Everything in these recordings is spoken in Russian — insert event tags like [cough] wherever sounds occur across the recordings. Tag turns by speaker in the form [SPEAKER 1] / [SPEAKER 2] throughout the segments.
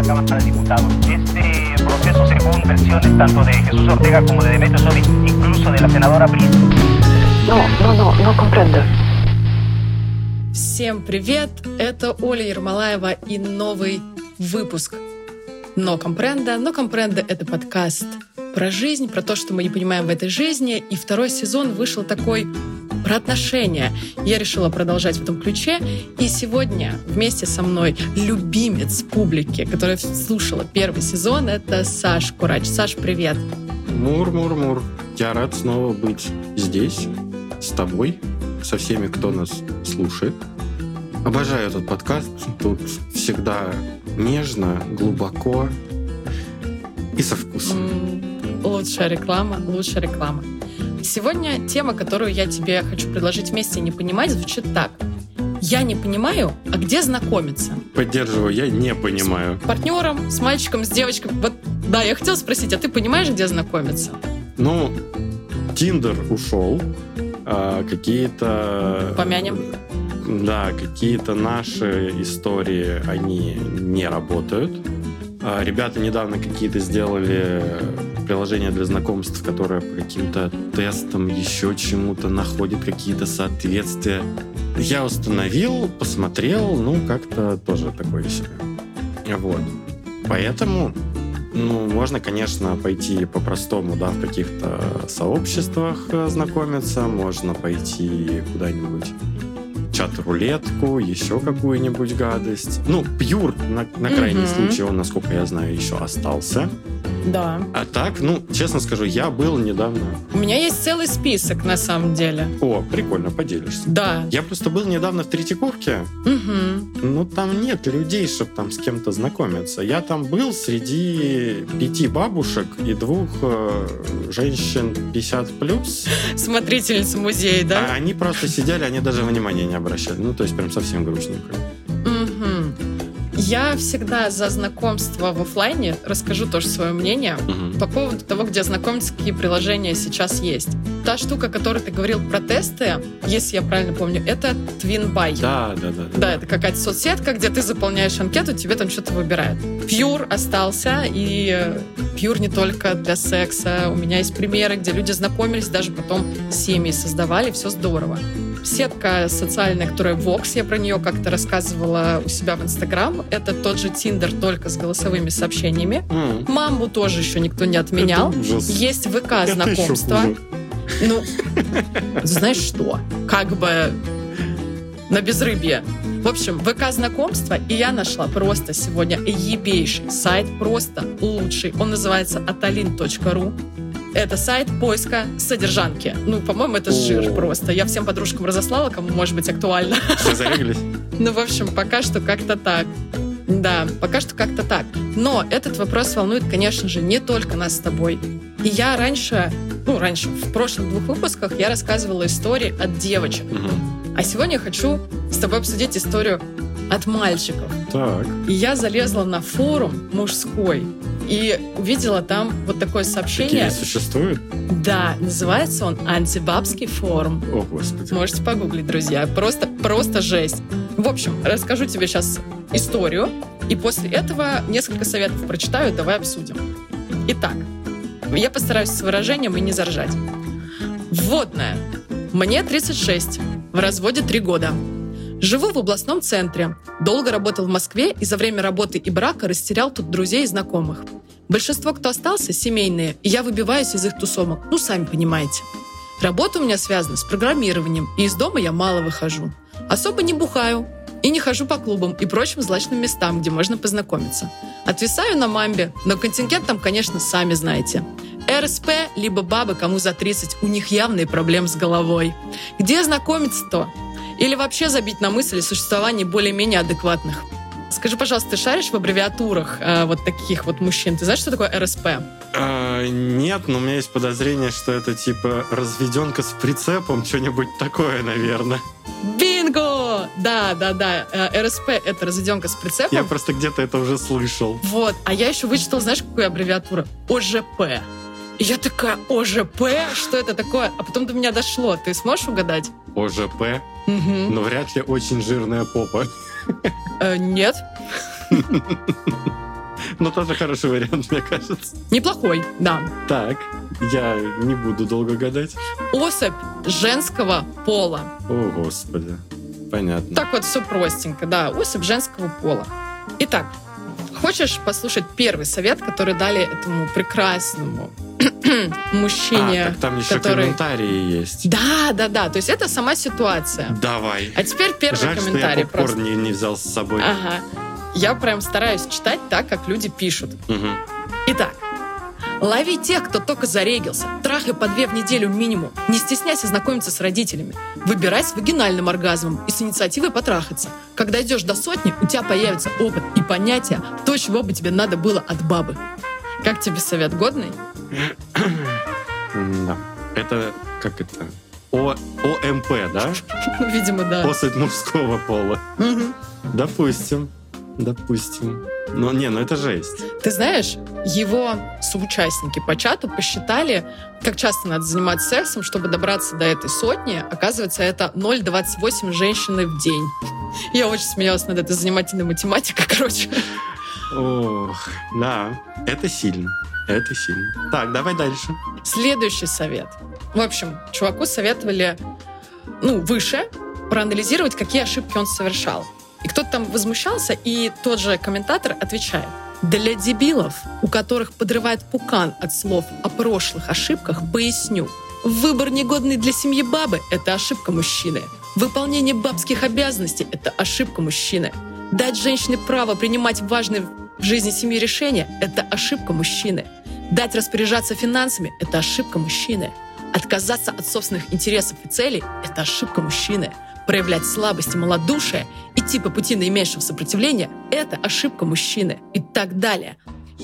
[SPEAKER 1] la Cámara de Diputados. Este proceso, según versiones tanto de Jesús Ortega como de Demetrio Sodi, incluso de la senadora Brice.
[SPEAKER 2] No, no, no, no comprendo.
[SPEAKER 3] Всем привет! Это Оля Ермолаева и новый выпуск «Но компренда». «Но компренда» — это подкаст про жизнь, про то, что мы не понимаем в этой жизни. И второй сезон вышел такой про отношения. Я решила продолжать в этом ключе. И сегодня вместе со мной любимец публики, которая слушала первый сезон, это Саш Курач. Саш, привет!
[SPEAKER 4] Мур-мур-мур. Я рад снова быть здесь, с тобой, со всеми, кто нас слушает. Обожаю этот подкаст. Тут всегда нежно, глубоко и со вкусом.
[SPEAKER 3] Лучшая реклама, лучшая реклама. Сегодня тема, которую я тебе хочу предложить вместе не понимать, звучит так. Я не понимаю, а где знакомиться?
[SPEAKER 4] Поддерживаю, я не понимаю.
[SPEAKER 3] С партнером, с мальчиком, с девочкой. Вот, да, я хотела спросить, а ты понимаешь, где знакомиться?
[SPEAKER 4] Ну, Тиндер ушел. а какие-то...
[SPEAKER 3] Помянем.
[SPEAKER 4] Да, какие-то наши истории, они не работают. А Ребята недавно какие-то сделали приложения для знакомств, которое по каким-то тестам, еще чему-то находит какие-то соответствия. Я установил, посмотрел, ну, как-то тоже такое себе. Вот. Поэтому, ну, можно, конечно, пойти по-простому, да, в каких-то сообществах э, знакомиться, можно пойти куда-нибудь чат-рулетку, еще какую-нибудь гадость. Ну, пьюр, на, на крайний
[SPEAKER 3] Мгм.
[SPEAKER 4] случай, он, насколько я знаю, еще остался.
[SPEAKER 3] Да.
[SPEAKER 4] А так, ну, честно скажу, я был недавно...
[SPEAKER 3] У меня есть целый список, на самом деле.
[SPEAKER 4] О, прикольно, поделишься.
[SPEAKER 3] Да.
[SPEAKER 4] Я просто был недавно в Третьяковке,
[SPEAKER 3] Мгм.
[SPEAKER 4] ну, там нет людей, чтобы там с кем-то знакомиться. Я там был среди пяти бабушек и двух э, женщин 50 плюс. [laughs]
[SPEAKER 3] Смотрительница музея,
[SPEAKER 4] А
[SPEAKER 3] да?
[SPEAKER 4] они просто сидели, они даже внимания не обращали. Ну, то есть прям совсем грустненько.
[SPEAKER 3] Мгм. Я всегда за знакомство в оффлайне. Расскажу тоже свое мнение.
[SPEAKER 4] Мгм.
[SPEAKER 3] По поводу того, где знакомиться, какие приложения сейчас есть. Та штука, о которой ты говорил про тесты, если я правильно помню, это TwinBuy.
[SPEAKER 4] Да, да, да.
[SPEAKER 3] Да, это какая-то соцсетка, где ты заполняешь анкету, тебе там что-то выбирают. Пьюр остался, и Пьюр не только для секса. У меня есть примеры, где люди знакомились, даже потом семьи создавали, все здорово. Сетка социальная, которая Vox, я про нее как-то рассказывала у себя в Инстаграм, это тот же Тиндер, только с голосовыми сообщениями.
[SPEAKER 4] М.
[SPEAKER 3] Мамбу тоже еще никто не отменял. Есть ВК знакомства. Ну, знаешь что? Как бы на безрыбье. В общем, ВК знакомства, и я нашла просто сегодня ебейший сайт, просто лучший. Он называется atalin.ru. Это сайт поиска содержанки. Ну, по-моему, это жир просто. Я всем подружкам разослала, кому может быть актуально.
[SPEAKER 4] Все зарегались? [laughs]
[SPEAKER 3] Ну, в общем, пока что как-то так. Да, пока что как-то так. Но этот вопрос волнует, конечно же, не только нас с тобой. И я раньше, ну, раньше, в прошлых двух выпусках я рассказывала истории от девочек.
[SPEAKER 4] Мгм.
[SPEAKER 3] А сегодня я хочу с тобой обсудить историю от мальчиков.
[SPEAKER 4] Так.
[SPEAKER 3] И я залезла на форум мужской и увидела там вот такое
[SPEAKER 4] Такие
[SPEAKER 3] сообщение.
[SPEAKER 4] существуют?
[SPEAKER 3] Да, называется он «Антибабский форум».
[SPEAKER 4] О, господи.
[SPEAKER 3] Можете погуглить, друзья. Просто, просто жесть. В общем, расскажу тебе сейчас историю, и после этого несколько советов прочитаю, давай обсудим. Итак, я постараюсь с выражением и не заржать. Вводная. Мне 36, в разводе 3 года. Живу в областном центре. Долго работал в Москве и за время работы и брака растерял тут друзей и знакомых. Большинство, кто остался, семейные, и я выбиваюсь из их тусовок, ну, сами понимаете. Работа у меня связана с программированием, и из дома я мало выхожу. Особо не бухаю, и не хожу по клубам и прочим злачным местам, где можно познакомиться. Отвисаю на мамбе, но контингент там, конечно, сами знаете. РСП, либо бабы, кому за 30, у них явные проблемы с головой. Где знакомиться-то? Или вообще забить на мысли о существовании более-менее адекватных? Скажи, пожалуйста, ты шаришь в аббревиатурах э, вот таких вот мужчин? Ты знаешь, что такое РСП?
[SPEAKER 4] А, нет, но у меня есть подозрение, что это типа разведенка с прицепом, что-нибудь такое, наверное.
[SPEAKER 3] Бинго! Да, да, да. Э, РСП — это разведенка с прицепом.
[SPEAKER 4] Я просто где-то это уже слышал.
[SPEAKER 3] Вот. А я еще вычитала, знаешь, какую аббревиатуру? ОЖП. И я такая, ОЖП? Что это такое? А потом до меня дошло. Ты сможешь угадать?
[SPEAKER 4] ОЖП,
[SPEAKER 3] Мгм.
[SPEAKER 4] но вряд ли очень жирная попа.
[SPEAKER 3] Э, нет. [laughs]
[SPEAKER 4] Ну, тоже хороший вариант, мне кажется.
[SPEAKER 3] Неплохой, да.
[SPEAKER 4] Так, я не буду долго гадать.
[SPEAKER 3] Особь женского пола.
[SPEAKER 4] О, Господи. Понятно.
[SPEAKER 3] Так вот все простенько, да. Особь женского пола. Итак, хочешь послушать первый совет, который дали этому прекрасному [clears throat] мужчине,
[SPEAKER 4] а, так там еще
[SPEAKER 3] который...
[SPEAKER 4] комментарии есть.
[SPEAKER 3] Да, да, да. То есть это сама ситуация.
[SPEAKER 4] Давай.
[SPEAKER 3] А теперь первый
[SPEAKER 4] Жаль,
[SPEAKER 3] комментарий
[SPEAKER 4] что я попкорн
[SPEAKER 3] просто.
[SPEAKER 4] не, не взял с собой.
[SPEAKER 3] Ага. Я прям стараюсь читать так, как люди пишут.
[SPEAKER 4] Мгм.
[SPEAKER 3] Итак, лови тех, кто только зарегился. Трахай по две в неделю минимум. Не стесняйся знакомиться с родителями. Выбирай с вагинальным оргазмом и с инициативой потрахаться. Когда идешь до сотни, у тебя появится опыт и понятие, то, чего бы тебе надо было от бабы. Как тебе совет годный?
[SPEAKER 4] Да. Это, как это? О, ОМП, да?
[SPEAKER 3] Ну, [laughs] видимо, да.
[SPEAKER 4] Особь мужского пола.
[SPEAKER 3] Мгм.
[SPEAKER 4] Допустим. Допустим. Но не, ну это жесть.
[SPEAKER 3] Ты знаешь, его соучастники по чату посчитали, как часто надо заниматься сексом, чтобы добраться до этой сотни. Оказывается, это 0,28 женщины в день. Я очень смеялась над этой занимательной математикой, [laughs] короче.
[SPEAKER 4] Ох, да. Это сильно. Это сильно. Так, давай дальше.
[SPEAKER 3] Следующий совет. В общем, чуваку советовали, ну, выше, проанализировать, какие ошибки он совершал. И кто-то там возмущался, и тот же комментатор отвечает. Для дебилов, у которых подрывает пукан от слов о прошлых ошибках, поясню. Выбор негодный для семьи бабы – это ошибка мужчины. Выполнение бабских обязанностей – это ошибка мужчины. Дать женщине право принимать важные в жизни семьи решения – это ошибка мужчины. Дать распоряжаться финансами – это ошибка мужчины. Отказаться от собственных интересов и целей – это ошибка мужчины. Проявлять слабость и малодушие, идти по пути наименьшего сопротивления – это ошибка мужчины. И так далее.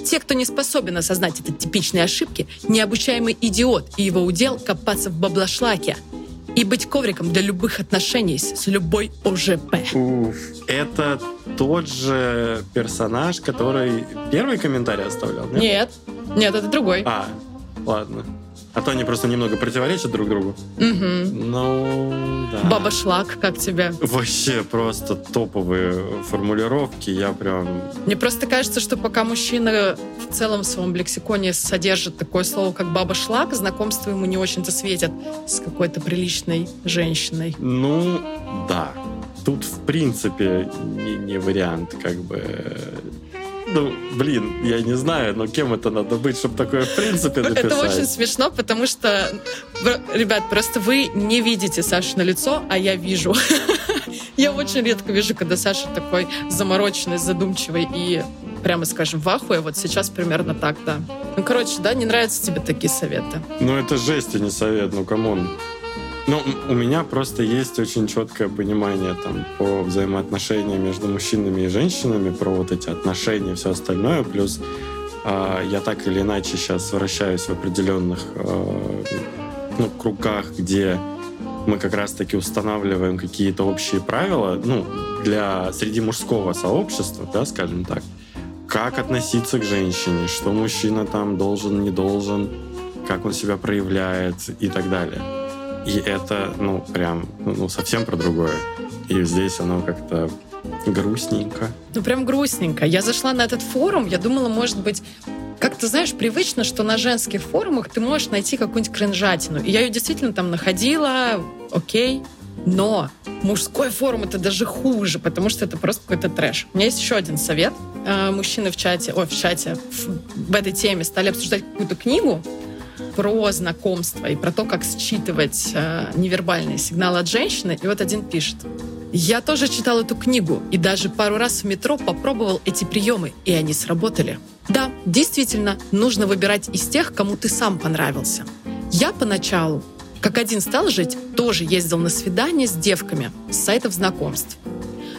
[SPEAKER 3] Те, кто не способен осознать эти типичные ошибки, необучаемый идиот, и его удел копаться в баблошлаке и быть ковриком для любых отношений с с любой ОЖП.
[SPEAKER 4] Уф. Это тот же персонаж, который первый комментарий оставлял, нет?
[SPEAKER 3] Нет, нет, это другой.
[SPEAKER 4] А, ладно. А то они просто немного противоречат друг другу.
[SPEAKER 3] Мгм.
[SPEAKER 4] Ну, да.
[SPEAKER 3] Баба Шлак, как тебе?
[SPEAKER 4] Вообще просто топовые формулировки. Я прям...
[SPEAKER 3] Мне просто кажется, что пока мужчина в целом в своем лексиконе содержит такое слово, как баба шлак, знакомство ему не очень-то светят с какой-то приличной женщиной.
[SPEAKER 4] Ну, да. Тут, в принципе, не, не вариант, как бы... Ну, блин, я не знаю, но кем это надо быть, чтобы такое в принципе написать?
[SPEAKER 3] Это очень смешно, потому что, ребят, просто вы не видите Сашу на лицо, а я вижу. [laughs] Я очень редко вижу, когда Саша такой замороченный, задумчивый и прямо скажем, в ахуе. Вот сейчас примерно так, да. Ну, короче, да, не нравятся тебе такие советы.
[SPEAKER 4] Ну, это жесть, а не совет, ну, come on. Ну, у меня просто есть очень четкое понимание там по взаимоотношениям между мужчинами и женщинами, про вот эти отношения и все остальное. Плюс а, я так или иначе сейчас вращаюсь в определенных а, ну, кругах, где мы как раз-таки устанавливаем какие-то общие правила, ну, для среди мужского сообщества, да, скажем так, как относиться к женщине, что мужчина там должен, не должен, как он себя проявляет и так далее. И это, ну, прям, ну, совсем про другое. И здесь оно как-то грустненько.
[SPEAKER 3] Ну, прям грустненько. Я зашла на этот форум, я думала, может быть, как ты знаешь, привычно, что на женских форумах ты можешь найти какую-нибудь кринжатину. И я ее действительно там находила, окей. Но мужской форум это даже хуже, потому что это просто какой-то трэш. У меня есть еще один совет. Э, Мужчины в чате, ой, в чате, в, в этой теме стали обсуждать какую-то книгу про знакомство и про то, как считывать э, невербальные сигналы от женщины. И вот один пишет. Я тоже читал эту книгу и даже пару раз в метро попробовал эти приемы, и они сработали. Да, действительно, нужно выбирать из тех, кому ты сам понравился. Я поначалу, как один стал жить, тоже ездил на свидания с девками с сайтов знакомств.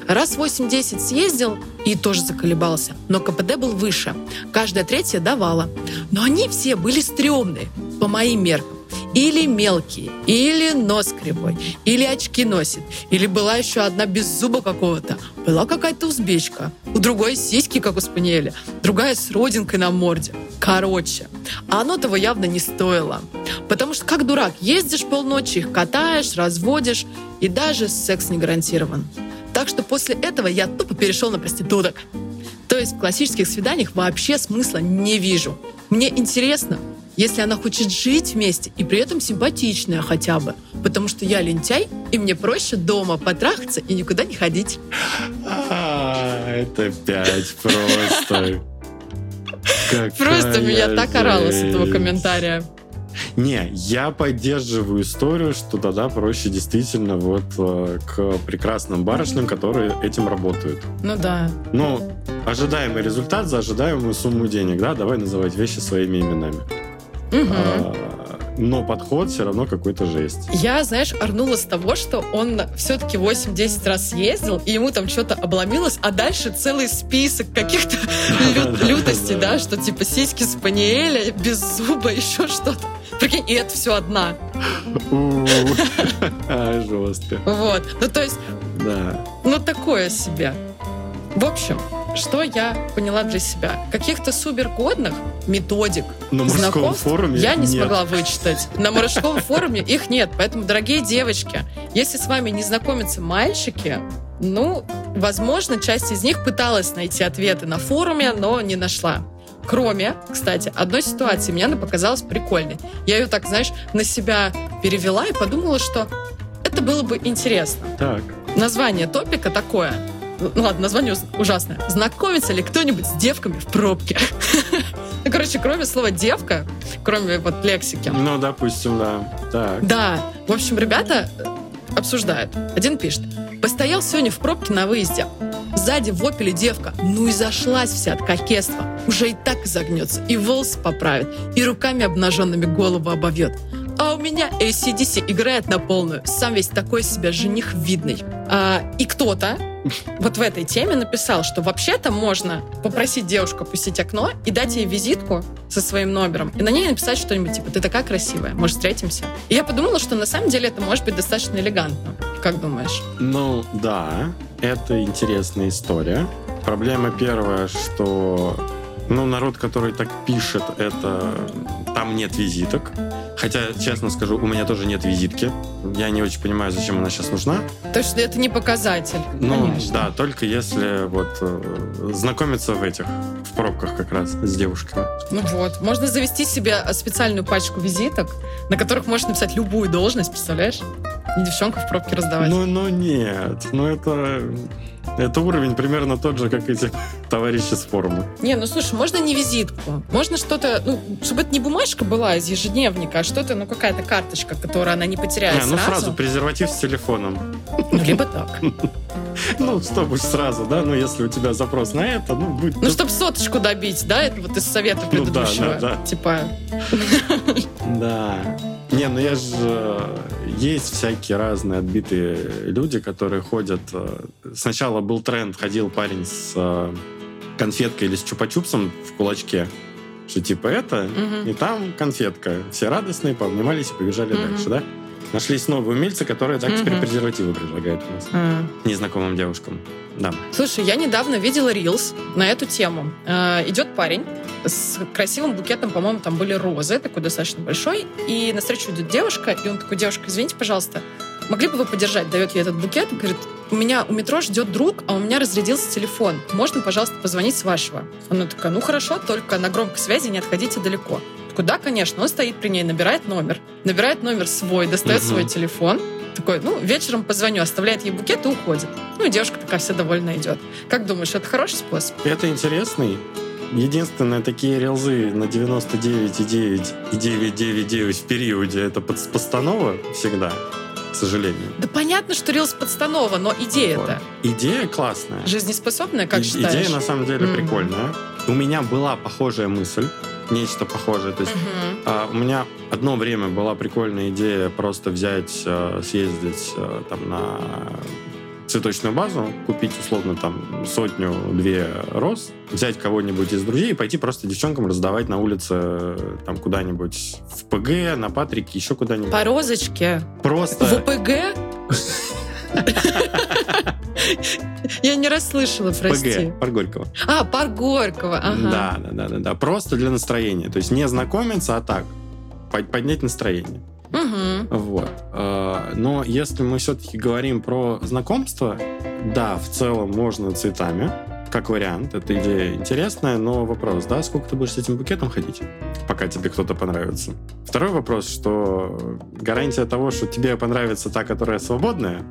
[SPEAKER 3] Раз 8-10 съездил и тоже заколебался, но КПД был выше. Каждая третья давала. Но они все были стрёмные, по моим меркам. Или мелкие, или нос кривой, или очки носит, или была еще одна без зуба какого-то. Была какая-то узбечка, у другой сиськи, как у спаниеля, другая с родинкой на морде. Короче, оно того явно не стоило. Потому что как дурак, ездишь полночи, их катаешь, разводишь, и даже секс не гарантирован. Так что после этого я тупо перешел на проституток. То То есть в классических свиданиях вообще смысла не вижу. Мне интересно, если она хочет жить вместе и при этом симпатичная хотя бы. Потому что я лентяй, и мне проще дома потрахаться и никуда не ходить.
[SPEAKER 4] А, Это пять просто.
[SPEAKER 3] Просто меня так орало с этого комментария.
[SPEAKER 4] Не, я поддерживаю историю, что тогда проще действительно вот э, к прекрасным барышням, которые этим работают.
[SPEAKER 3] Ну да.
[SPEAKER 4] Ну, ожидаемый результат за ожидаемую сумму денег, да, давай называть вещи своими именами. А, но подход все равно какой-то жесть.
[SPEAKER 3] Я, знаешь, орнула с того, что он все-таки 8-10 раз съездил, и ему там что-то обломилось, а дальше целый список каких-то [laughs] лютостей, да, что типа сиськи спаниеля, без зуба, [laughs] еще что-то. Прикинь, и это все одна. [laughs]
[SPEAKER 4] А, Жестко.
[SPEAKER 3] Вот. Ну, то есть,
[SPEAKER 4] Да.
[SPEAKER 3] ну, такое себе. В общем, что я поняла для себя? Каких-то супергодных методик
[SPEAKER 4] На мужском форуме
[SPEAKER 3] я не
[SPEAKER 4] нет.
[SPEAKER 3] смогла вычитать. На мужском форуме их нет. Поэтому, дорогие девочки, если с вами не знакомятся мальчики, ну, возможно, часть из них пыталась найти ответы на форуме, но не нашла. Кроме, кстати, одной ситуации мне она показалась прикольной. Я ее так, знаешь, на себя перевела и подумала, что это было бы интересно.
[SPEAKER 4] Так.
[SPEAKER 3] Название топика такое. Ну ладно, название ужасное. Знакомится ли кто-нибудь с девками в пробке? [laughs] Ну, короче, кроме слова девка, кроме вот лексики.
[SPEAKER 4] Ну, допустим, да. Так.
[SPEAKER 3] Да, в общем, ребята э, обсуждают. Один пишет. Постоял сегодня в пробке на выезде. Сзади в опеле девка. Ну и зашлась вся от кокетства. Уже и так изогнется, и волосы поправит, и руками обнаженными голову обовьет. А у меня ACDC играет на полную. Сам весь такой себя жених видный. А, и кто-то вот в этой теме написал, что вообще-то можно попросить девушку опустить окно и дать ей визитку со своим номером, и на ней написать что-нибудь типа «Ты такая красивая, может, встретимся?» И я подумала, что на самом деле это может быть достаточно элегантно. Как думаешь?
[SPEAKER 4] Ну, да, это интересная история. Проблема первая, что ну, народ, который так пишет, это там нет визиток. Хотя, честно скажу, у меня тоже нет визитки. Я не очень понимаю, зачем она сейчас нужна.
[SPEAKER 3] То есть это не показатель,
[SPEAKER 4] Ну,
[SPEAKER 3] конечно.
[SPEAKER 4] да, только если вот э, знакомиться в этих, в пробках как раз с девушками.
[SPEAKER 3] Ну вот, можно завести себе специальную пачку визиток, на которых можешь написать любую должность, представляешь? И девчонку в пробке раздавать.
[SPEAKER 4] Ну, ну нет, ну это, это уровень примерно тот же, как эти товарищи с форума.
[SPEAKER 3] Не, ну слушай, можно не визитку. Можно что-то, ну, чтобы это не бумажка была из ежедневника, а что-то, ну, какая-то карточка, которую она не потеряет
[SPEAKER 4] Не, ну
[SPEAKER 3] сразу.
[SPEAKER 4] сразу презерватив с телефоном.
[SPEAKER 3] Ну, либо так. [laughs]
[SPEAKER 4] Ну, чтобы сразу, да, ну, если у тебя запрос на это, ну, будь...
[SPEAKER 3] Ну, чтобы соточку добить, да, это вот из совета
[SPEAKER 4] Ну да,
[SPEAKER 3] предыдущего.
[SPEAKER 4] да, да.
[SPEAKER 3] Типа, [laughs]
[SPEAKER 4] Да. Не, ну я же... Есть всякие разные отбитые люди, которые ходят... э, Сначала был тренд, ходил парень с э, конфеткой или с чупа-чупсом в кулачке, что типа это,
[SPEAKER 3] Мгм.
[SPEAKER 4] и там конфетка. Все радостные, пообнимались и побежали
[SPEAKER 3] Мгм.
[SPEAKER 4] дальше, да? Нашлись новые умельцы, которые так теперь
[SPEAKER 3] Мгм.
[SPEAKER 4] презервативы предлагают у нас.
[SPEAKER 3] а.
[SPEAKER 4] Незнакомым девушкам. Да.
[SPEAKER 3] Слушай, я недавно видела рилс на эту тему. Э, идет парень с красивым букетом, по-моему, там были розы, такой достаточно большой, и навстречу идет девушка, и он такой, девушка, извините, пожалуйста, могли бы вы подержать? Дает ей этот букет, говорит, у меня у метро ждет друг, а у меня разрядился телефон. Можно, пожалуйста, позвонить с вашего? Она такая, ну хорошо, только на громкой связи не отходите далеко. Такой, да, конечно. Он стоит при ней, набирает номер. Набирает номер свой, достает
[SPEAKER 4] Мгм.
[SPEAKER 3] свой телефон. Такой, ну, вечером позвоню, оставляет ей букет и уходит. Ну, и девушка такая вся довольна идет. Как думаешь, это хороший способ?
[SPEAKER 4] Это интересный. Единственное, такие релзы на 99,9 и 999 в периоде это под- постанова всегда, к сожалению.
[SPEAKER 3] Да понятно, что рилс подстанова, но идея-то
[SPEAKER 4] Идея классная.
[SPEAKER 3] жизнеспособная, как
[SPEAKER 4] И-
[SPEAKER 3] считаешь?
[SPEAKER 4] Идея на самом деле
[SPEAKER 3] М.
[SPEAKER 4] прикольная. У меня была похожая мысль, нечто похожее. То есть
[SPEAKER 3] Мгм.
[SPEAKER 4] а, у меня одно время была прикольная идея просто взять, э, съездить э, там на цветочную базу, купить условно там сотню-две роз, взять кого-нибудь из друзей и пойти просто девчонкам раздавать на улице э, там куда-нибудь в ПГ, на Патрике, еще куда-нибудь.
[SPEAKER 3] По розочке.
[SPEAKER 4] Просто...
[SPEAKER 3] В ОПГ? Я не расслышала, прости.
[SPEAKER 4] ПГ, Парк Горького.
[SPEAKER 3] А, Парк Горького. Ага.
[SPEAKER 4] Да, да, да, да, да. Просто для настроения. То есть не знакомиться, а так. под- Поднять настроение.
[SPEAKER 3] Мгм.
[SPEAKER 4] Вот. Э, Но если мы все-таки говорим про знакомство, да, в целом можно цветами. как вариант, эта идея интересная, но вопрос, да, сколько ты будешь с этим букетом ходить, пока тебе кто-то понравится. Второй вопрос, что гарантия того, что тебе понравится та, которая свободная,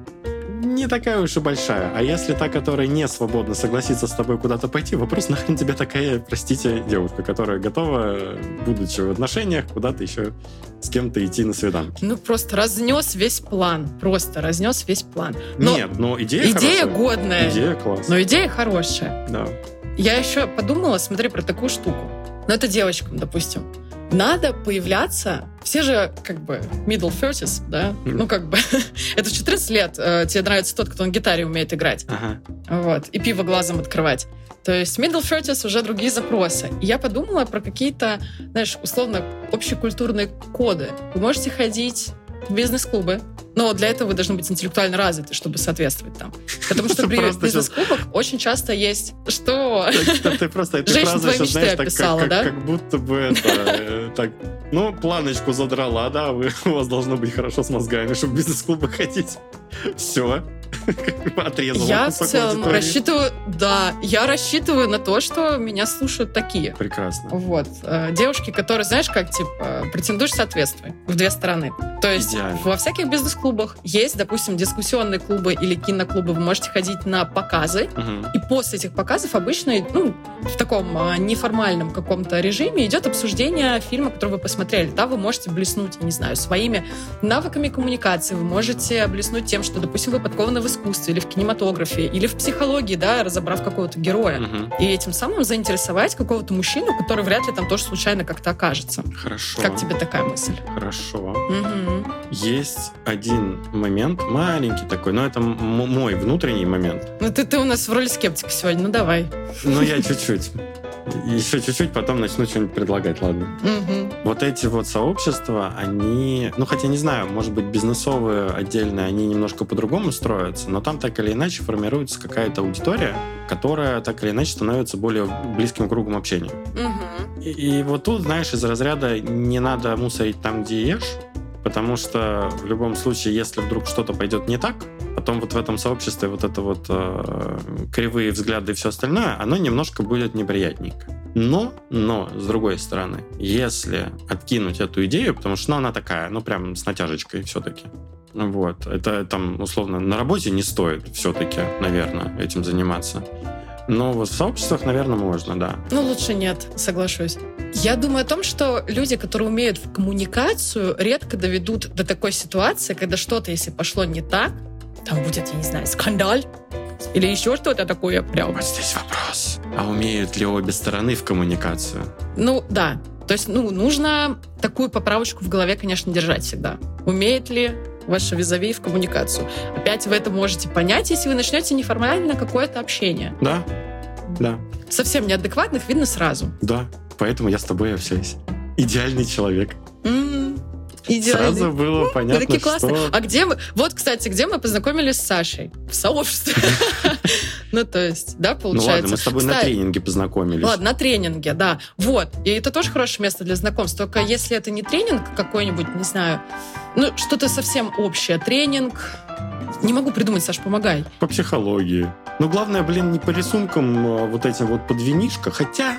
[SPEAKER 4] не такая уж и большая. А если та, которая не свободна, согласится с тобой куда-то пойти, вопрос, [laughs] нахрен тебе такая, простите, девушка, которая готова, будучи в отношениях, куда-то еще с кем-то идти на свиданку.
[SPEAKER 3] Ну, просто разнес весь план. Просто разнес весь план. Но
[SPEAKER 4] Нет, но идея
[SPEAKER 3] идея
[SPEAKER 4] хорошая.
[SPEAKER 3] годная.
[SPEAKER 4] Идея классная.
[SPEAKER 3] Но идея хорошая.
[SPEAKER 4] Да.
[SPEAKER 3] Я еще подумала, смотри, про такую штуку. Ну, это девочкам, допустим. Надо появляться... Все же, как бы, middle 30 да?
[SPEAKER 4] Мгм.
[SPEAKER 3] Ну, как бы, [laughs] это в 14 лет э, тебе нравится тот, кто на гитаре умеет играть.
[SPEAKER 4] Ага.
[SPEAKER 3] Вот. И пиво глазом открывать. То есть middle 30 уже другие запросы. И я подумала про какие-то, знаешь, условно, общекультурные коды. Вы можете ходить бизнес-клубы, но для этого вы должны быть интеллектуально развиты, чтобы соответствовать там. Потому что [laughs] при бизнес-клубах очень часто есть... Что?
[SPEAKER 4] Ты просто фразу
[SPEAKER 3] твоей
[SPEAKER 4] сейчас, знаешь, так, как, будто бы это, э, так, ну, планочку задрала, да, [laughs] у вас должно быть хорошо с мозгами, чтобы в бизнес-клубы ходить. Все. [laughs] Отрезала
[SPEAKER 3] Я в целом
[SPEAKER 4] аудитории.
[SPEAKER 3] рассчитываю... Да, я рассчитываю на то, что меня слушают такие.
[SPEAKER 4] Прекрасно.
[SPEAKER 3] Вот. Э, Девушки, которые, знаешь, как, типа, претендуешь соответствуй в две стороны. То есть
[SPEAKER 4] Идеально.
[SPEAKER 3] во всяких бизнес-клубах есть, допустим, дискуссионные клубы или киноклубы. Вы можете ходить на показы.
[SPEAKER 4] Мгм.
[SPEAKER 3] И после этих показов обычно, ну, в таком а, неформальном каком-то режиме идет обсуждение фильма, который вы посмотрели. Да, вы можете блеснуть, я не знаю, своими навыками коммуникации. Вы можете блеснуть тем, что, допустим, вы подкованы в искусстве или в кинематографе, или в психологии, да, разобрав какого-то героя.
[SPEAKER 4] Мгм.
[SPEAKER 3] И этим самым заинтересовать какого-то мужчину, который вряд ли там тоже случайно как-то окажется.
[SPEAKER 4] Хорошо.
[SPEAKER 3] Как тебе такая мысль?
[SPEAKER 4] Хорошо.
[SPEAKER 3] Мгм.
[SPEAKER 4] Есть один момент, маленький такой, но это мой внутренний момент.
[SPEAKER 3] Ну ты, ты у нас в роли скептика сегодня, ну давай.
[SPEAKER 4] Но я чуть-чуть. Еще чуть-чуть, потом начну что-нибудь предлагать, ладно.
[SPEAKER 3] Мгм.
[SPEAKER 4] Вот эти вот сообщества, они, ну хотя не знаю, может быть бизнесовые отдельные, они немножко по-другому строятся, но там так или иначе формируется какая-то аудитория, которая так или иначе становится более близким кругом общения.
[SPEAKER 3] Мгм.
[SPEAKER 4] И, и вот тут, знаешь, из разряда не надо мусорить там, где ешь, потому что в любом случае, если вдруг что-то пойдет не так, потом вот в этом сообществе вот это вот э, кривые взгляды и все остальное, оно немножко будет неприятненько. Но, но, с другой стороны, если откинуть эту идею, потому что ну, она такая, ну прям с натяжечкой все-таки, вот, это там условно на работе не стоит все-таки, наверное, этим заниматься. Но вот в сообществах, наверное, можно, да.
[SPEAKER 3] Ну, лучше нет, соглашусь. Я думаю о том, что люди, которые умеют в коммуникацию, редко доведут до такой ситуации, когда что-то, если пошло не так, там будет, я не знаю, скандал или еще что-то такое прям.
[SPEAKER 4] Вот здесь вопрос. А умеют ли обе стороны в коммуникацию?
[SPEAKER 3] Ну, да. То есть, ну, нужно такую поправочку в голове, конечно, держать всегда. Умеет ли ваша визави в коммуникацию? Опять вы это можете понять, если вы начнете неформально какое-то общение.
[SPEAKER 4] Да, да,
[SPEAKER 3] Совсем неадекватных видно сразу.
[SPEAKER 4] да. Поэтому я с тобой общаюсь. Идеальный человек.
[SPEAKER 3] М, идеальный.
[SPEAKER 4] Сразу было понятно,
[SPEAKER 3] такие классные.
[SPEAKER 4] что...
[SPEAKER 3] А где мы... Вот, кстати, где мы познакомились с Сашей? В сообществе. [laughs] Ну, то есть, да,
[SPEAKER 4] Ну
[SPEAKER 3] получается.
[SPEAKER 4] ладно, мы с тобой на тренинге познакомились.
[SPEAKER 3] Ладно, на тренинге, да. Вот. И это тоже хорошее место для знакомств. Только если это не тренинг какой-нибудь, не знаю, ну, что-то совсем общее. Тренинг... Не могу придумать, Саш, помогай.
[SPEAKER 4] По психологии. Ну, главное, блин, не по рисункам а, вот этим вот под винишко. Хотя,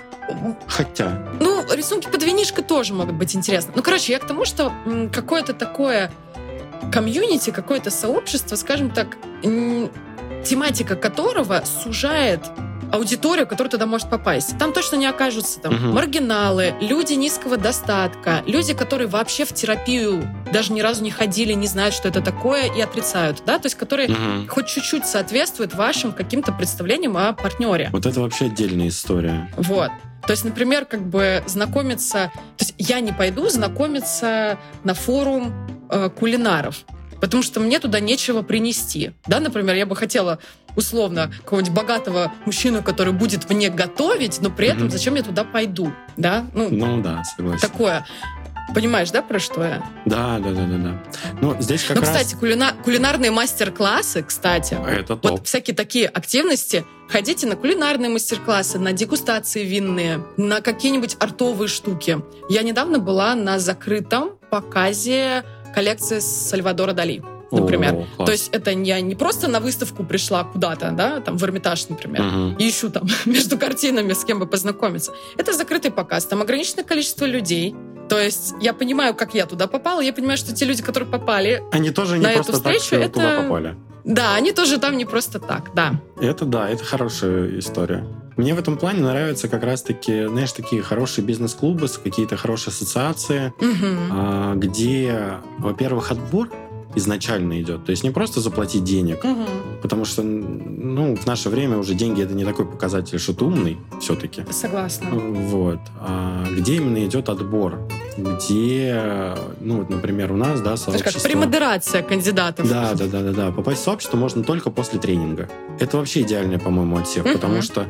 [SPEAKER 4] хотя.
[SPEAKER 3] Ну, рисунки под винишко тоже могут быть интересны. Ну, короче, я к тому, что какое-то такое комьюнити, какое-то сообщество, скажем так, тематика которого сужает аудиторию, которая туда может попасть. Там точно не окажутся там
[SPEAKER 4] Мгм.
[SPEAKER 3] маргиналы, люди низкого достатка, люди, которые вообще в терапию даже ни разу не ходили, не знают, что это такое, и отрицают, да, то есть которые
[SPEAKER 4] Мгм.
[SPEAKER 3] хоть чуть-чуть соответствуют вашим каким-то представлениям о партнере.
[SPEAKER 4] Вот это вообще отдельная история.
[SPEAKER 3] Вот. То есть, например, как бы знакомиться... То есть я не пойду знакомиться на форум э, кулинаров, потому что мне туда нечего принести. Да, например, я бы хотела условно какого-нибудь богатого мужчину, который будет мне готовить, но при этом
[SPEAKER 4] Мгм.
[SPEAKER 3] зачем я туда пойду? Да, ну,
[SPEAKER 4] Ну да, согласен.
[SPEAKER 3] такое. Понимаешь, да, про что я?
[SPEAKER 4] Да, да, да, да, да. Ну, здесь как
[SPEAKER 3] ну,
[SPEAKER 4] раз...
[SPEAKER 3] кстати, кулина- кулинарные мастер-классы, кстати,
[SPEAKER 4] Это топ.
[SPEAKER 3] Вот всякие такие активности. Ходите на кулинарные мастер-классы, на дегустации винные, на какие-нибудь артовые штуки. Я недавно была на закрытом показе коллекции Сальвадора Дали. например.
[SPEAKER 4] О, класс.
[SPEAKER 3] То есть это не, не просто на выставку пришла куда-то, да, там в Эрмитаж, например,
[SPEAKER 4] Мгм.
[SPEAKER 3] и ищу там [laughs] между картинами, с кем бы познакомиться. Это закрытый показ, там ограниченное количество людей. То есть я понимаю, как я туда попала, я понимаю, что те люди, которые попали,
[SPEAKER 4] Они тоже не
[SPEAKER 3] на эту
[SPEAKER 4] просто так
[SPEAKER 3] встречу
[SPEAKER 4] э, туда
[SPEAKER 3] это-
[SPEAKER 4] попали.
[SPEAKER 3] да, они тоже там не просто так, да.
[SPEAKER 4] Это да, это хорошая история. Мне в этом плане нравятся как раз-таки, знаешь, такие хорошие бизнес-клубы, какие-то хорошие ассоциации, а, где, во-первых, отбор изначально идет. То есть не просто заплатить денег,
[SPEAKER 3] Мгм.
[SPEAKER 4] потому что ну, в наше время уже деньги это не такой показатель, что ты умный все-таки.
[SPEAKER 3] Согласна.
[SPEAKER 4] Вот. А где именно идет отбор? Где, ну, вот, например, у нас, да,
[SPEAKER 3] Это же как
[SPEAKER 4] сообщество...
[SPEAKER 3] премодерация кандидатов.
[SPEAKER 4] Да, да, да, да, да. Попасть в сообщество можно только после тренинга. Это вообще идеальный, по-моему, отсев,
[SPEAKER 3] Мгм.
[SPEAKER 4] потому что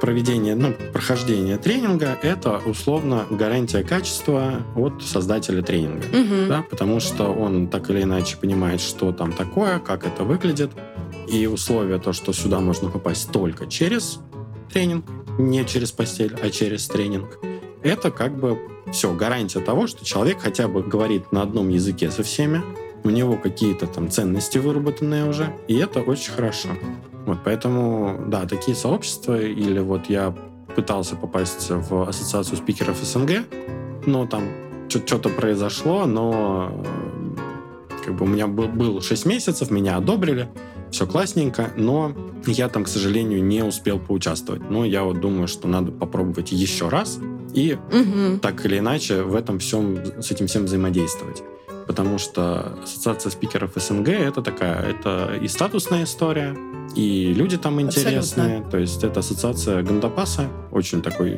[SPEAKER 4] проведение, ну, прохождение тренинга — это условно гарантия качества от создателя тренинга.
[SPEAKER 3] Мгм.
[SPEAKER 4] Да, потому что он так или иначе понимает, что там такое, как это выглядит. И условие то, что сюда можно попасть только через тренинг, не через постель, а через тренинг. Это как бы все, гарантия того, что человек хотя бы говорит на одном языке со всеми, у него какие-то там ценности выработанные уже, и это очень хорошо. Вот, поэтому, да, такие сообщества, или вот я пытался попасть в ассоциацию спикеров СНГ, но там что-то произошло, но э, как бы у меня был, был 6 месяцев, меня одобрили, все классненько, но я там, к сожалению, не успел поучаствовать. Но я вот думаю, что надо попробовать еще раз и
[SPEAKER 3] Мгм.
[SPEAKER 4] так или иначе в этом всем, с этим всем взаимодействовать. Потому что ассоциация спикеров СНГ это такая, это и статусная история, и люди там интересные. То есть это ассоциация Гандапаса, очень такой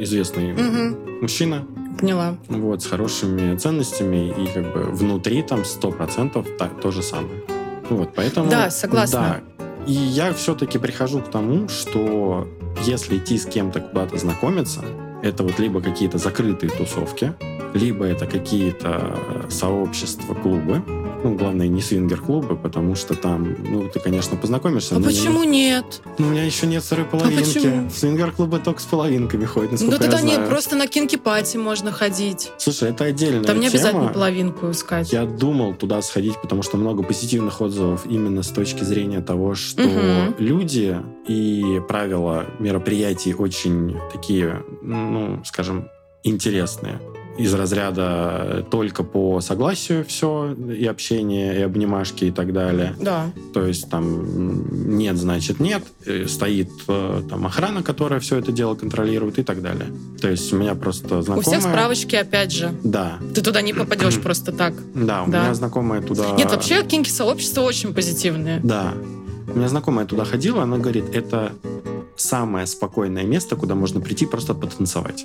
[SPEAKER 4] известный
[SPEAKER 3] Мгм.
[SPEAKER 4] мужчина,
[SPEAKER 3] Поняла.
[SPEAKER 4] вот, с хорошими ценностями, и как бы внутри там 100% та, то же самое. Вот, поэтому...
[SPEAKER 3] Да, согласна.
[SPEAKER 4] Да. И я все-таки прихожу к тому, что если идти с кем-то куда-то знакомиться, это вот либо какие-то закрытые тусовки, либо это какие-то сообщества, клубы. Ну, главное, не свингер-клубы, потому что там, ну, ты, конечно, познакомишься.
[SPEAKER 3] А
[SPEAKER 4] но
[SPEAKER 3] почему нет?
[SPEAKER 4] Ну, у меня еще нет второй половинки.
[SPEAKER 3] почему?
[SPEAKER 4] В свингер-клубы только с половинками ходят,
[SPEAKER 3] Ну
[SPEAKER 4] насколько
[SPEAKER 3] тогда
[SPEAKER 4] я
[SPEAKER 3] нет,
[SPEAKER 4] знаю.
[SPEAKER 3] просто на кинки-пати можно ходить.
[SPEAKER 4] Слушай, это отдельная
[SPEAKER 3] Там не
[SPEAKER 4] тема.
[SPEAKER 3] обязательно половинку искать.
[SPEAKER 4] Я думал туда сходить, потому что много позитивных отзывов именно с точки зрения того, что
[SPEAKER 3] Мгм.
[SPEAKER 4] люди и правила мероприятий очень такие, ну, скажем, интересные. Из разряда только по согласию все, и общение, и обнимашки, и так далее.
[SPEAKER 3] Да.
[SPEAKER 4] То есть там нет, значит нет, э, стоит э, там охрана, которая все это дело контролирует и так далее. То есть у меня просто
[SPEAKER 3] У
[SPEAKER 4] знакомая...
[SPEAKER 3] всех справочки, опять же.
[SPEAKER 4] Да,
[SPEAKER 3] Ты туда не попадешь [clears throat] просто так.
[SPEAKER 4] да, у
[SPEAKER 3] Да.
[SPEAKER 4] меня знакомая туда...
[SPEAKER 3] Нет, вообще кинки-сообщества очень позитивные.
[SPEAKER 4] Да. У меня знакомая туда ходила, она говорит, это самое спокойное место, куда можно прийти просто потанцевать.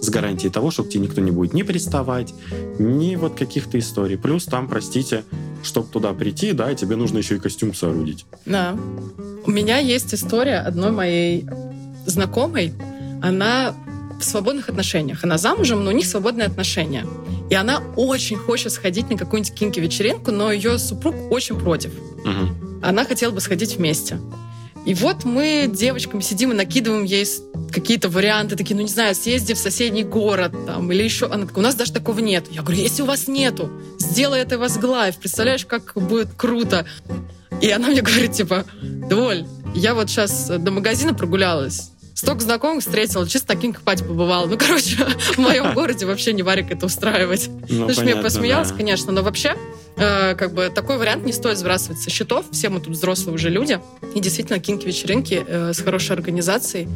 [SPEAKER 4] С гарантией того, что к тебе никто не будет ни приставать, ни вот каких-то историй. Плюс там, простите, чтобы туда прийти, да, тебе нужно еще и костюм соорудить.
[SPEAKER 3] Да. У меня есть история одной моей знакомой. Она в свободных отношениях. Она замужем, но у них свободные отношения. И она очень хочет сходить на какую-нибудь кинки-вечеринку, но ее супруг очень против.
[SPEAKER 4] Мгм.
[SPEAKER 3] Она хотела бы сходить вместе. И вот мы девочками сидим и накидываем ей какие-то варианты, такие, ну не знаю, съезди в соседний город там, или еще. Она такая, у нас даже такого нет. Я говорю, если у вас нету, сделай это возглавь. Представляешь, как будет круто. И она мне говорит, типа, Доль, я вот сейчас до магазина прогулялась, столько знакомых встретила, чисто таким копать побывала. Ну, короче, [laughs] в моем [laughs] городе вообще не варик это устраивать.
[SPEAKER 4] Ну,
[SPEAKER 3] Ну, я
[SPEAKER 4] понятно,
[SPEAKER 3] посмеялась,
[SPEAKER 4] да.
[SPEAKER 3] конечно, но вообще, э, как бы, такой вариант не стоит сбрасывать со счетов. Все мы тут взрослые уже люди. И действительно, кинки-вечеринки э, с хорошей организацией,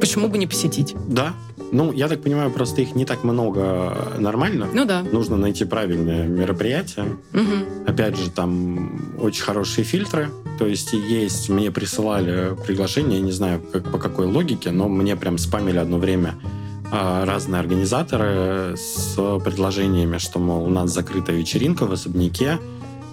[SPEAKER 3] почему бы не посетить?
[SPEAKER 4] Да. Ну, я так понимаю, просто их не так много нормально.
[SPEAKER 3] Ну да.
[SPEAKER 4] Нужно найти правильное мероприятие.
[SPEAKER 3] Мгм.
[SPEAKER 4] Опять же, там очень хорошие фильтры. То есть есть, мне присылали приглашение, я не знаю как, по какой логике, но мне прям спамили одно время разные организаторы с предложениями, что, мол, у нас закрытая вечеринка в особняке,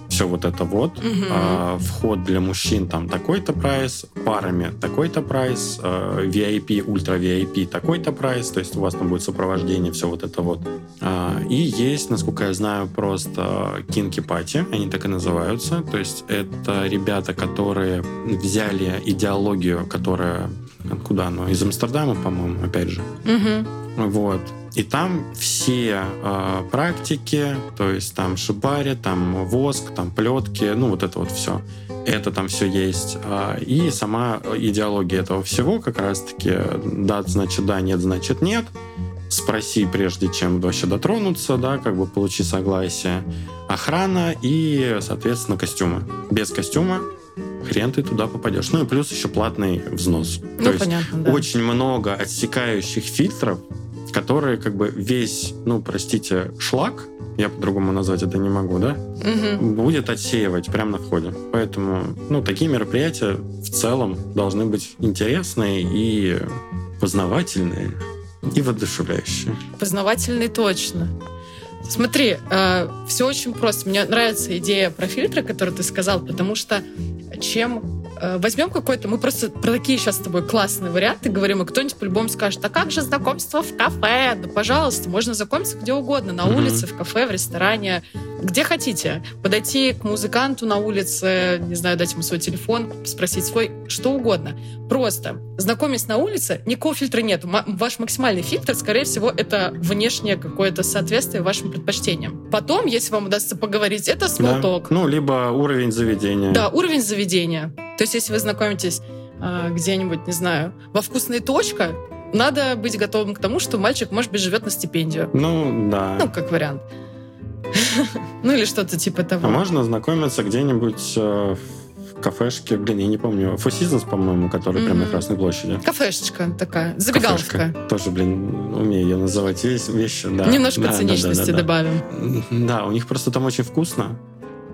[SPEAKER 4] все вот это вот.
[SPEAKER 3] Мгм.
[SPEAKER 4] А, вход для мужчин там такой-то прайс, парами такой-то прайс, а, VIP, ультра VIP такой-то прайс, то есть у вас там будет сопровождение, все вот это вот. А, и есть, насколько я знаю, просто kinky party, они так и называются. То есть это ребята, которые взяли идеологию, которая откуда оно? Из Амстердама, по-моему, опять же.
[SPEAKER 3] Мгм.
[SPEAKER 4] Вот. И там все э, практики, то есть там шибари, там воск, там плетки, ну вот это вот все. Это там все есть. А, И сама идеология этого всего как раз-таки да, значит да, нет, значит нет. Спроси, прежде чем вообще дотронуться, да, как бы получи согласие. Охрана и, соответственно, костюмы. Без костюма хрен ты туда попадешь. Ну и плюс еще платный взнос.
[SPEAKER 3] Ну,
[SPEAKER 4] То есть
[SPEAKER 3] понятно, да.
[SPEAKER 4] очень много отсекающих фильтров, которые как бы весь, ну, простите, шлак, я по-другому назвать это не могу, да,
[SPEAKER 3] Мгм.
[SPEAKER 4] будет отсеивать прямо на входе. Поэтому, ну, такие мероприятия в целом должны быть интересные и познавательные, и воодушевляющие.
[SPEAKER 3] Познавательный точно. Смотри, все очень просто. Мне нравится идея про фильтры, которую ты сказал, потому что чем возьмем какой-то, мы просто про такие сейчас с тобой классные варианты говорим, и кто-нибудь по-любому скажет, а как же знакомство в кафе? Да, пожалуйста, можно знакомиться где угодно, на
[SPEAKER 4] Мгм.
[SPEAKER 3] улице, в кафе, в ресторане, где хотите. Подойти к музыканту на улице, не знаю, дать ему свой телефон, спросить свой, что угодно. Просто знакомясь на улице, никакого фильтра нет. Ваш максимальный фильтр, скорее всего, это внешнее какое-то соответствие вашим предпочтениям. Потом, если вам удастся поговорить, это
[SPEAKER 4] Да?
[SPEAKER 3] small talk.
[SPEAKER 4] Ну, либо уровень заведения.
[SPEAKER 3] Да, уровень заведения. То есть, если вы знакомитесь а, где-нибудь, не знаю, во вкусная точка, надо быть готовым к тому, что мальчик, может быть, живет на стипендию.
[SPEAKER 4] Ну, да.
[SPEAKER 3] Ну, как вариант. [laughs] Ну, или что-то типа того.
[SPEAKER 4] А можно знакомиться где-нибудь э, в кафешке, блин, я не помню, Four Seasons, по-моему, который прямо на. Красной площади.
[SPEAKER 3] Кафешечка такая, забегаловка.
[SPEAKER 4] Кафешка. Тоже, блин, умею я называть весь, вещи. Да.
[SPEAKER 3] Немножко
[SPEAKER 4] Да, да, да,
[SPEAKER 3] циничности
[SPEAKER 4] да, да.
[SPEAKER 3] добавим.
[SPEAKER 4] Да, у них просто там очень вкусно.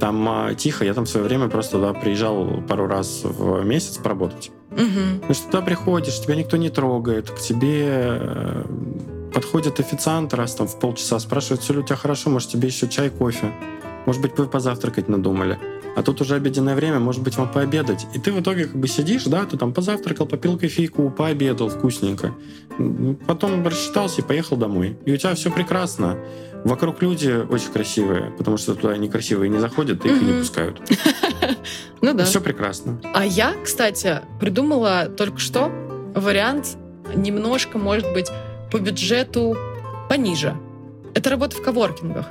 [SPEAKER 4] Там а, тихо. Я там в свое время просто туда приезжал пару раз в месяц поработать.
[SPEAKER 3] Мгм.
[SPEAKER 4] Ну, что туда приходишь, тебя никто не трогает, к тебе э, подходит официант раз там в полчаса, спрашивает, все ли у тебя хорошо, может, тебе еще чай, кофе, может быть, вы позавтракать надумали. А тут уже обеденное время, может быть, вам пообедать. И ты в итоге как бы сидишь, да, ты там позавтракал, попил кофейку, пообедал вкусненько. Потом рассчитался и поехал домой. И у тебя все прекрасно. Вокруг люди очень красивые, потому что туда некрасивые не заходят, их и не пускают. [laughs]
[SPEAKER 3] Ну да.
[SPEAKER 4] Все прекрасно.
[SPEAKER 3] А я, кстати, придумала только что вариант немножко, может быть, по бюджету пониже. Это работа в коворкингах.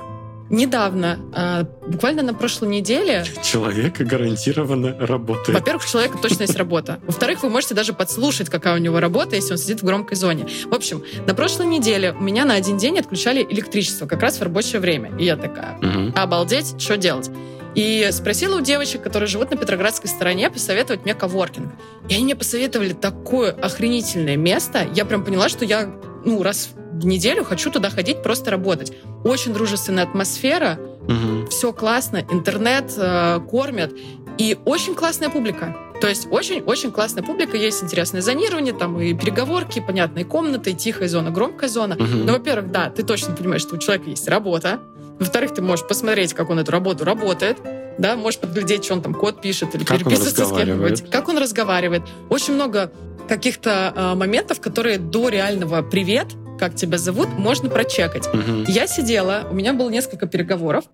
[SPEAKER 3] Недавно, а, буквально на прошлой неделе,
[SPEAKER 4] Человека гарантированно работает.
[SPEAKER 3] во-первых, у человека точно есть работа. [laughs] Во-вторых, вы можете даже подслушать, какая у него работа, если он сидит в громкой зоне. В общем, на прошлой неделе у меня на один день отключали электричество, как раз в рабочее время. И я такая, обалдеть, что делать? И спросила у девочек, которые живут на Петроградской стороне, посоветовать мне коворкинг. И они мне посоветовали такое охренительное место. Я прям поняла, что я, ну, раз в неделю хочу туда ходить, просто работать. Очень дружественная атмосфера,
[SPEAKER 4] Мгм.
[SPEAKER 3] все классно, интернет э, кормят, и очень классная публика. То есть очень-очень классная публика, есть интересное зонирование, там и переговорки, понятные комнаты, тихая зона, громкая зона.
[SPEAKER 4] Мгм.
[SPEAKER 3] Ну, во-первых, да, ты точно понимаешь, что у человека есть работа. Во-вторых, ты можешь посмотреть, как он эту работу работает. Да, можешь подглядеть, что он там код пишет или
[SPEAKER 4] Как
[SPEAKER 3] переписывается с кем-нибудь. Как он разговаривает. Очень много каких-то э, моментов, которые до реального «привет», как тебя зовут, можно прочекать.
[SPEAKER 4] Мгм.
[SPEAKER 3] Я сидела, у меня было несколько переговоров.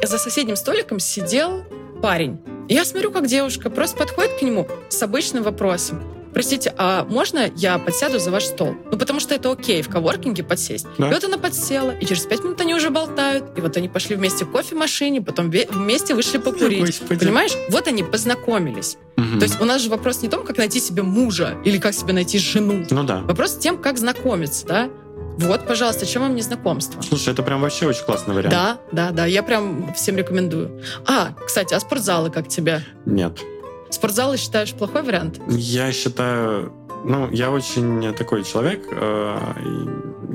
[SPEAKER 3] За соседним столиком сидел парень. Я смотрю, как девушка просто подходит к нему с обычным вопросом. Простите, а можно я подсяду за ваш стол? Ну, потому что это окей в коворкинге подсесть.
[SPEAKER 4] Да.
[SPEAKER 3] И вот она подсела, и через пять минут они уже болтают. И вот они пошли вместе в кофемашине, потом вместе вышли покурить.
[SPEAKER 4] Господи.
[SPEAKER 3] Понимаешь? Вот они познакомились.
[SPEAKER 4] Мгм.
[SPEAKER 3] То есть у нас же вопрос не в том, как найти себе мужа или как себе найти жену.
[SPEAKER 4] Ну да.
[SPEAKER 3] Вопрос в тем, как знакомиться, да? Вот, пожалуйста, чем вам не знакомство?
[SPEAKER 4] Слушай, это прям вообще очень классный вариант.
[SPEAKER 3] Да, да, да, я прям всем рекомендую. А, кстати, а спортзалы как тебе?
[SPEAKER 4] Нет.
[SPEAKER 3] Спортзалы считаешь плохой вариант?
[SPEAKER 4] Я считаю, ну, я очень такой человек. э,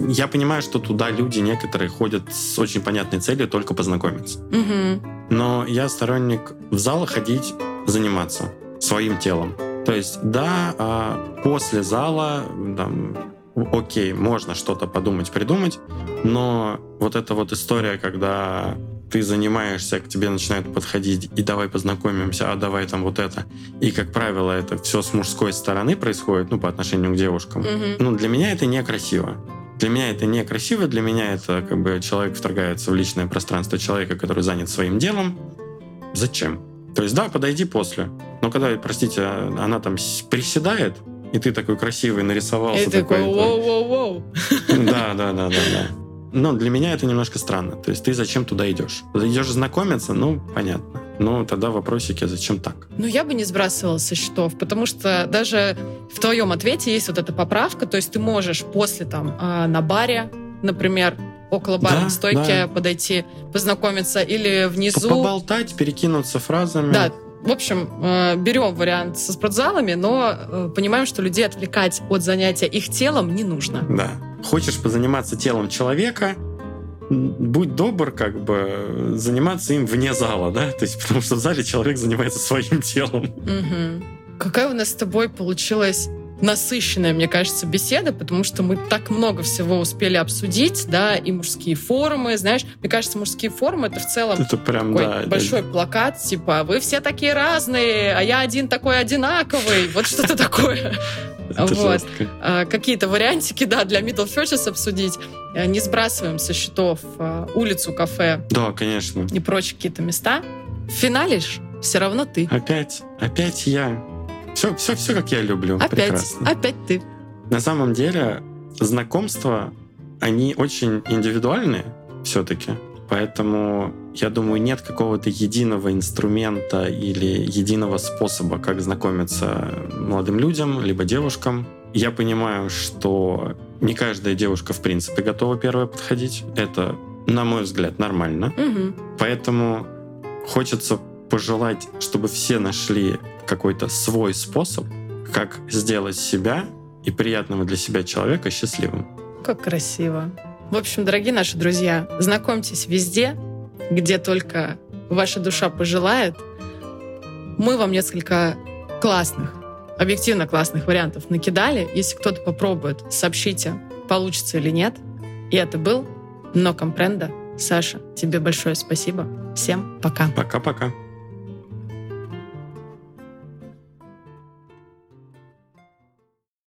[SPEAKER 4] я понимаю, что туда люди некоторые ходят с очень понятной целью только познакомиться.
[SPEAKER 3] Угу.
[SPEAKER 4] Но я сторонник в зал ходить, заниматься своим телом. То есть, да, а, после зала, там, окей, можно что-то подумать, придумать, но вот эта вот история, когда ты занимаешься, к тебе начинают подходить, и давай познакомимся, а давай там вот это. И, как правило, это все с мужской стороны происходит, ну, по отношению к девушкам.
[SPEAKER 3] Угу.
[SPEAKER 4] Ну, для меня это некрасиво. Для меня это некрасиво, для меня это как бы человек вторгается в личное пространство человека, который занят своим делом. Зачем? То есть, да, подойди после. Но когда, простите, она там приседает, и ты такой красивый нарисовался.
[SPEAKER 3] И такой, воу-воу-воу. [laughs]
[SPEAKER 4] Да, да, да, да, да. Но для меня это немножко странно. То есть ты зачем туда идешь? Идешь знакомиться, ну, понятно. Ну, тогда вопросики, зачем так?
[SPEAKER 3] Ну, я бы не сбрасывала со счетов, потому что даже в твоем ответе есть вот эта поправка, то есть ты можешь после там а, на баре, например, около барной да, стойки да. подойти, познакомиться или внизу.
[SPEAKER 4] Поболтать, перекинуться фразами.
[SPEAKER 3] Да, в общем, э, берем вариант со спортзалами, но э, понимаем, что людей отвлекать от занятия их телом не нужно.
[SPEAKER 4] Да. Хочешь позаниматься телом человека, будь добр, как бы заниматься им вне зала, да, то есть потому что в зале человек занимается [laughs] своим телом.
[SPEAKER 3] Угу. Какая у нас с тобой получилась насыщенная, мне кажется, беседа, потому что мы так много всего успели обсудить, да, и мужские форумы, знаешь, мне кажется, мужские форумы это в целом
[SPEAKER 4] это прям,
[SPEAKER 3] такой
[SPEAKER 4] да,
[SPEAKER 3] большой
[SPEAKER 4] да.
[SPEAKER 3] плакат, типа, вы все такие разные, а я один такой одинаковый, вот что-то такое. [laughs] Вот. А, какие-то вариантики, да, для middle furchase обсудить. Э, не сбрасываем со счетов а, улицу, кафе.
[SPEAKER 4] Да, конечно.
[SPEAKER 3] И прочие какие-то места. Финалишь все равно ты.
[SPEAKER 4] Опять, опять я. Все, все, все, как я люблю.
[SPEAKER 3] Опять,
[SPEAKER 4] Прекрасно.
[SPEAKER 3] опять ты.
[SPEAKER 4] На самом деле, знакомства, они очень индивидуальные все-таки. Поэтому, я думаю, нет какого-то единого инструмента или единого способа, как знакомиться молодым людям, либо девушкам. Я понимаю, что не каждая девушка, в принципе, готова первая подходить. Это, на мой взгляд, нормально.
[SPEAKER 3] Угу.
[SPEAKER 4] Поэтому хочется пожелать, чтобы все нашли какой-то свой способ, как сделать себя и приятного для себя человека счастливым.
[SPEAKER 3] Как красиво. В общем, дорогие наши друзья, знакомьтесь везде, где только ваша душа пожелает. Мы вам несколько классных, объективно классных вариантов накидали. Если кто-то попробует, сообщите, получится или нет. И это был Но Компренда. Саша, тебе большое спасибо. Всем пока.
[SPEAKER 4] Пока-пока.